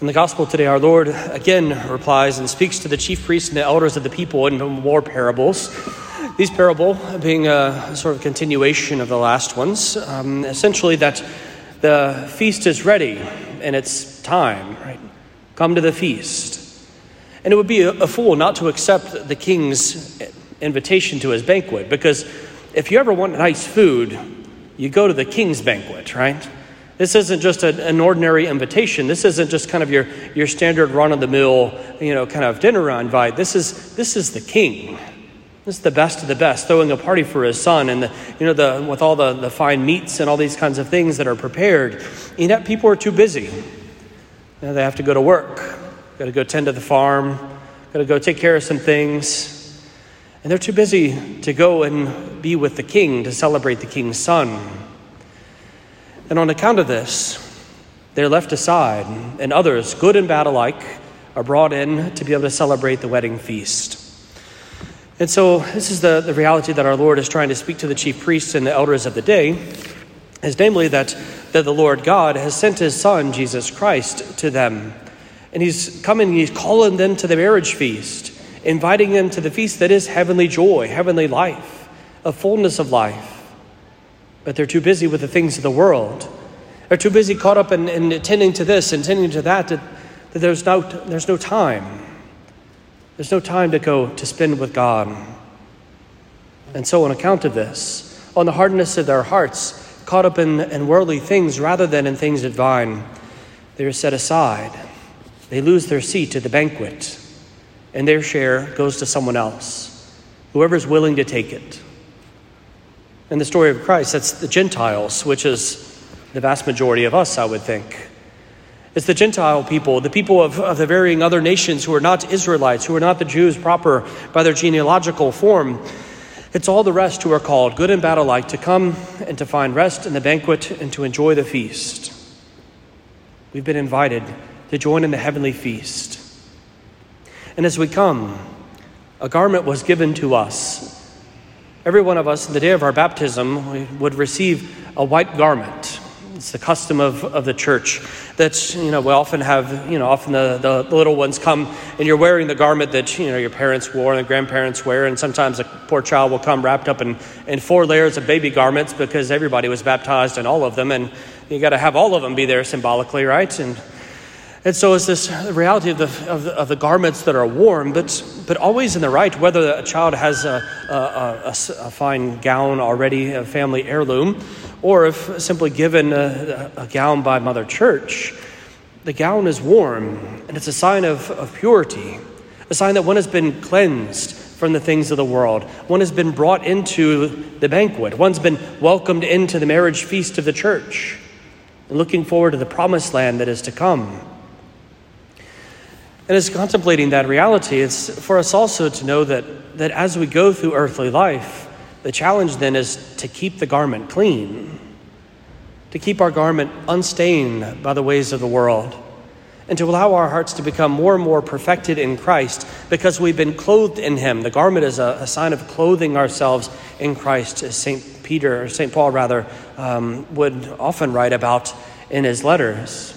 In the gospel today, our Lord again replies and speaks to the chief priests and the elders of the people in more parables. These parable being a sort of continuation of the last ones, um, essentially that the feast is ready and it's time, right? Come to the feast. And it would be a fool not to accept the king's invitation to his banquet, because if you ever want nice food, you go to the king's banquet, right? This isn't just an, an ordinary invitation. This isn't just kind of your, your standard run of the mill, you know, kind of dinner invite. This is, this is the king. This is the best of the best, throwing a party for his son, and the, you know, the, with all the, the fine meats and all these kinds of things that are prepared. And yet people are too busy. You know, they have to go to work, got to go tend to the farm, got to go take care of some things. And they're too busy to go and be with the king to celebrate the king's son. And on account of this, they're left aside, and others, good and bad alike, are brought in to be able to celebrate the wedding feast. And so, this is the, the reality that our Lord is trying to speak to the chief priests and the elders of the day, is namely that, that the Lord God has sent his Son, Jesus Christ, to them. And he's coming, he's calling them to the marriage feast, inviting them to the feast that is heavenly joy, heavenly life, a fullness of life but they're too busy with the things of the world. They're too busy caught up in, in attending to this and attending to that, that that there's no, there's no time. There's no time to go to spend with God. And so, on account of this, on the hardness of their hearts, caught up in, in worldly things rather than in things divine, they are set aside. They lose their seat at the banquet, and their share goes to someone else, whoever's willing to take it. In the story of Christ, that's the Gentiles, which is the vast majority of us, I would think. It's the Gentile people, the people of, of the varying other nations who are not Israelites, who are not the Jews proper by their genealogical form. It's all the rest who are called, good and bad alike, to come and to find rest in the banquet and to enjoy the feast. We've been invited to join in the heavenly feast. And as we come, a garment was given to us Every one of us, in the day of our baptism, would receive a white garment. It's the custom of, of the church that, you know, we often have, you know, often the, the, the little ones come and you're wearing the garment that, you know, your parents wore and the grandparents wear. And sometimes a poor child will come wrapped up in, in four layers of baby garments because everybody was baptized in all of them. And you got to have all of them be there symbolically, right? And and so it's this reality of the, of the, of the, garments that are warm, but, but always in the right, whether a child has a, a, a, a fine gown already, a family heirloom, or if simply given a, gown by Mother Church. The gown is warm, and it's a sign of, of purity, a sign that one has been cleansed from the things of the world. One has been brought into the banquet. One's been welcomed into the marriage feast of the church, looking forward to the promised land that is to come. And as contemplating that reality, it's for us also to know that, that as we go through earthly life, the challenge then is to keep the garment clean, to keep our garment unstained by the ways of the world, and to allow our hearts to become more and more perfected in Christ because we've been clothed in Him. The garment is a, a sign of clothing ourselves in Christ, as St. Peter, or St. Paul rather, um, would often write about in his letters.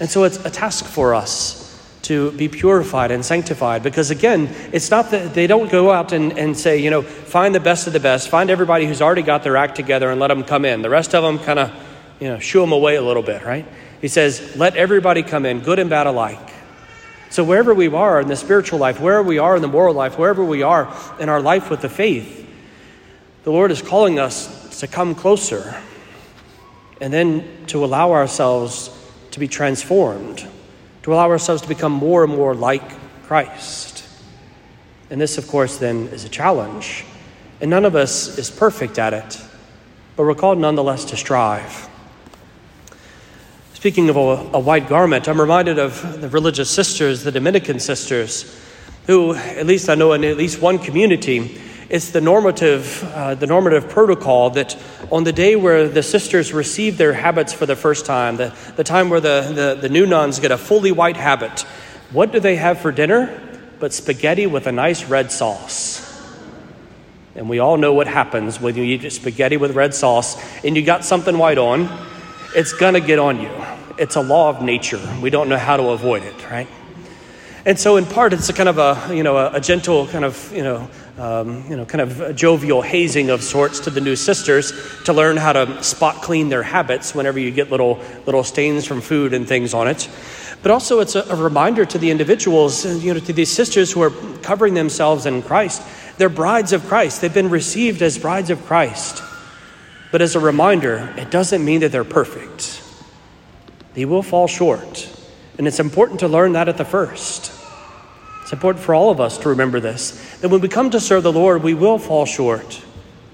And so it's a task for us to be purified and sanctified. Because again, it's not that they don't go out and, and say, you know, find the best of the best, find everybody who's already got their act together and let them come in. The rest of them kind of, you know, shoo them away a little bit, right? He says, let everybody come in, good and bad alike. So wherever we are in the spiritual life, wherever we are in the moral life, wherever we are in our life with the faith, the Lord is calling us to come closer and then to allow ourselves to be transformed to allow ourselves to become more and more like Christ. And this, of course, then is a challenge. And none of us is perfect at it, but we're called nonetheless to strive. Speaking of a, a white garment, I'm reminded of the religious sisters, the Dominican sisters, who, at least I know in at least one community, it's the normative, uh, the normative protocol that on the day where the sisters receive their habits for the first time, the, the time where the, the, the new nuns get a fully white habit, what do they have for dinner? But spaghetti with a nice red sauce. And we all know what happens when you eat spaghetti with red sauce and you got something white on. It's to get on you. It's a law of nature. We don't know how to avoid it, right? And so, in part, it's a kind of a you know a, a gentle kind of you know um, you know kind of jovial hazing of sorts to the new sisters to learn how to spot clean their habits whenever you get little little stains from food and things on it. But also, it's a, a reminder to the individuals, you know, to these sisters who are covering themselves in Christ. They're brides of Christ. They've been received as brides of Christ. But as a reminder, it doesn't mean that they're perfect. They will fall short. And it's important to learn that at the first. It's important for all of us to remember this that when we come to serve the Lord, we will fall short,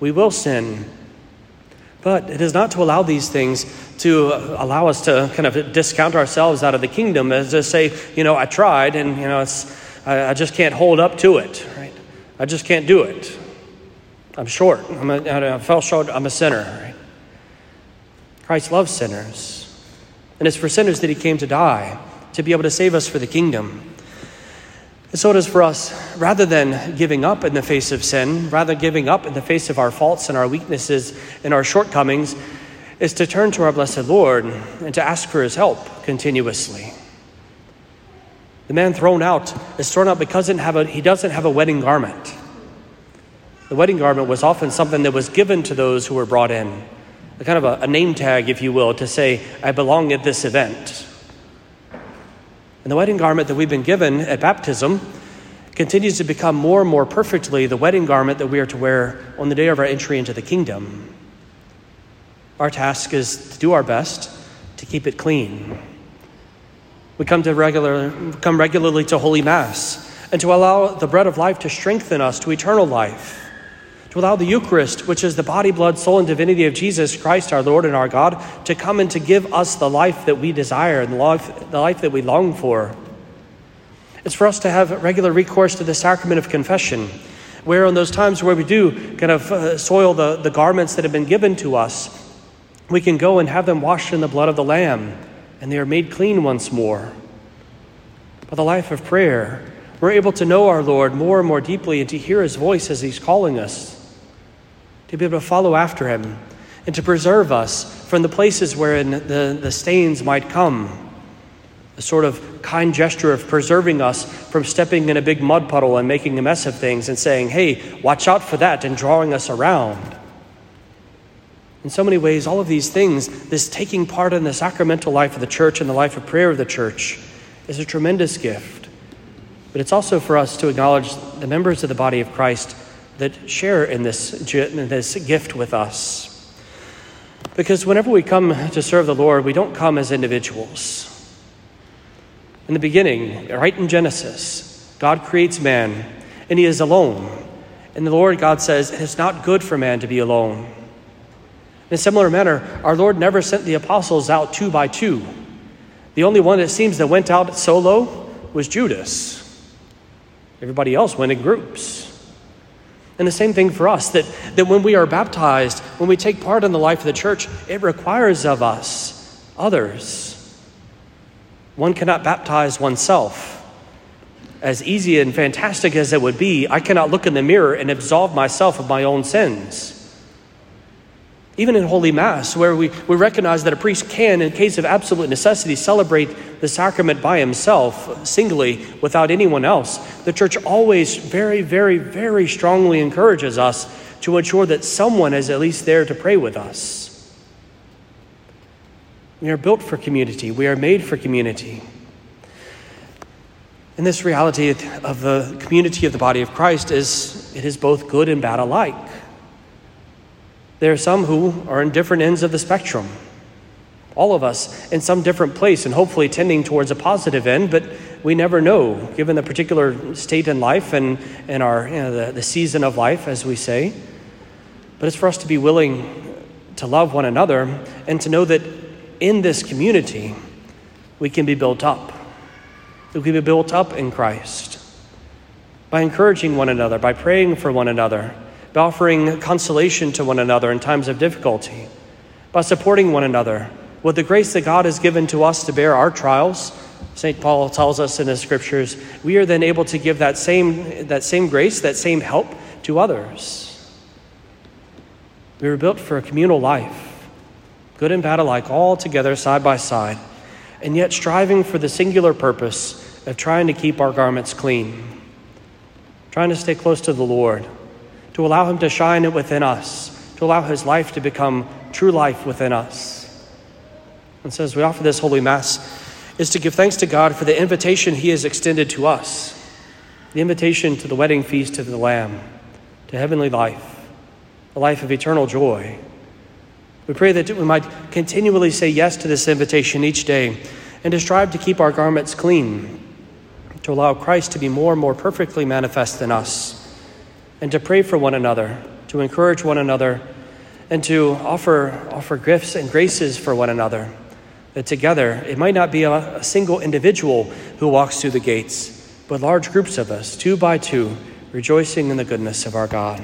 we will sin. But it is not to allow these things to uh, allow us to kind of discount ourselves out of the kingdom as to say, you know, I tried and, you know, I, I just can't hold up to it, right? I just can't do it. I'm short. I'm a, I fell short. I'm a sinner. Right? Christ loves sinners. And it's for sinners that he came to die to be able to save us for the kingdom. And so it is for us, rather than giving up in the face of sin, rather giving up in the face of our faults and our weaknesses and our shortcomings, is to turn to our blessed Lord and to ask for his help continuously. The man thrown out is thrown out because he doesn't have a wedding garment. The wedding garment was often something that was given to those who were brought in, a kind of a, a name tag, if you will, to say, I belong at this event. And the wedding garment that we've been given at baptism continues to become more and more perfectly the wedding garment that we are to wear on the day of our entry into the kingdom. Our task is to do our best to keep it clean. We come, to regular, come regularly to Holy Mass and to allow the bread of life to strengthen us to eternal life to allow the Eucharist, which is the body, blood, soul, and divinity of Jesus Christ, our Lord and our God, to come and to give us the life that we desire and the life, the life that we long for. It's for us to have regular recourse to the sacrament of confession, where in those times where we do kind of uh, soil the, the garments that have been given to us, we can go and have them washed in the blood of the Lamb, and they are made clean once more. By the life of prayer, we're able to know our Lord more and more deeply and to hear his voice as he's calling us to be able to follow after him and to preserve us from the places wherein the, the stains might come. A sort of kind gesture of preserving us from stepping in a big mud puddle and making a mess of things and saying, hey, watch out for that, and drawing us around. In so many ways, all of these things, this taking part in the sacramental life of the church and the life of prayer of the church, is a tremendous gift. But it's also for us to acknowledge the members of the body of Christ that share in this, this gift with us. Because whenever we come to serve the Lord, we don't come as individuals. In the beginning, right in Genesis, God creates man, and he is alone. And the Lord God says, It is not good for man to be alone. In a similar manner, our Lord never sent the apostles out two by two. The only one it seems that went out solo was Judas. Everybody else went in groups. And the same thing for us that, that when we are baptized, when we take part in the life of the church, it requires of us others. One cannot baptize oneself. As easy and fantastic as it would be, I cannot look in the mirror and absolve myself of my own sins. Even in Holy Mass, where we, we recognize that a priest can, in case of absolute necessity, celebrate the sacrament by himself, singly, without anyone else, the Church always very, very, very strongly encourages us to ensure that someone is at least there to pray with us. We are built for community, we are made for community. And this reality of the community of the body of Christ is it is both good and bad alike. There are some who are in different ends of the spectrum. All of us in some different place and hopefully tending towards a positive end, but we never know given the particular state in life and, and our, you know, the, the season of life, as we say. But it's for us to be willing to love one another and to know that in this community we can be built up. We can be built up in Christ by encouraging one another, by praying for one another by offering consolation to one another in times of difficulty, by supporting one another with the grace that God has given to us to bear our trials. St. Paul tells us in the scriptures, we are then able to give that same, that same grace, that same help to others. We were built for a communal life, good and bad alike, all together side by side. and yet striving for the singular purpose of trying to keep our garments clean, trying to stay close to the Lord, to allow Him to shine within us, to allow His life to become true life within us. And so, as we offer this Holy Mass, is to give thanks to God for the invitation He has extended to us, the invitation to the wedding feast of the Lamb, to heavenly life, a life of eternal joy. We pray that we might continually say yes to this invitation each day and to strive to keep our garments clean, to allow Christ to be more and more perfectly manifest in us, and to pray for one another, to encourage one another, and to offer, offer gifts and graces for one another. That together, it might not be a, a single individual who walks through the gates, but large groups of us, two by two, rejoicing in the goodness of our God.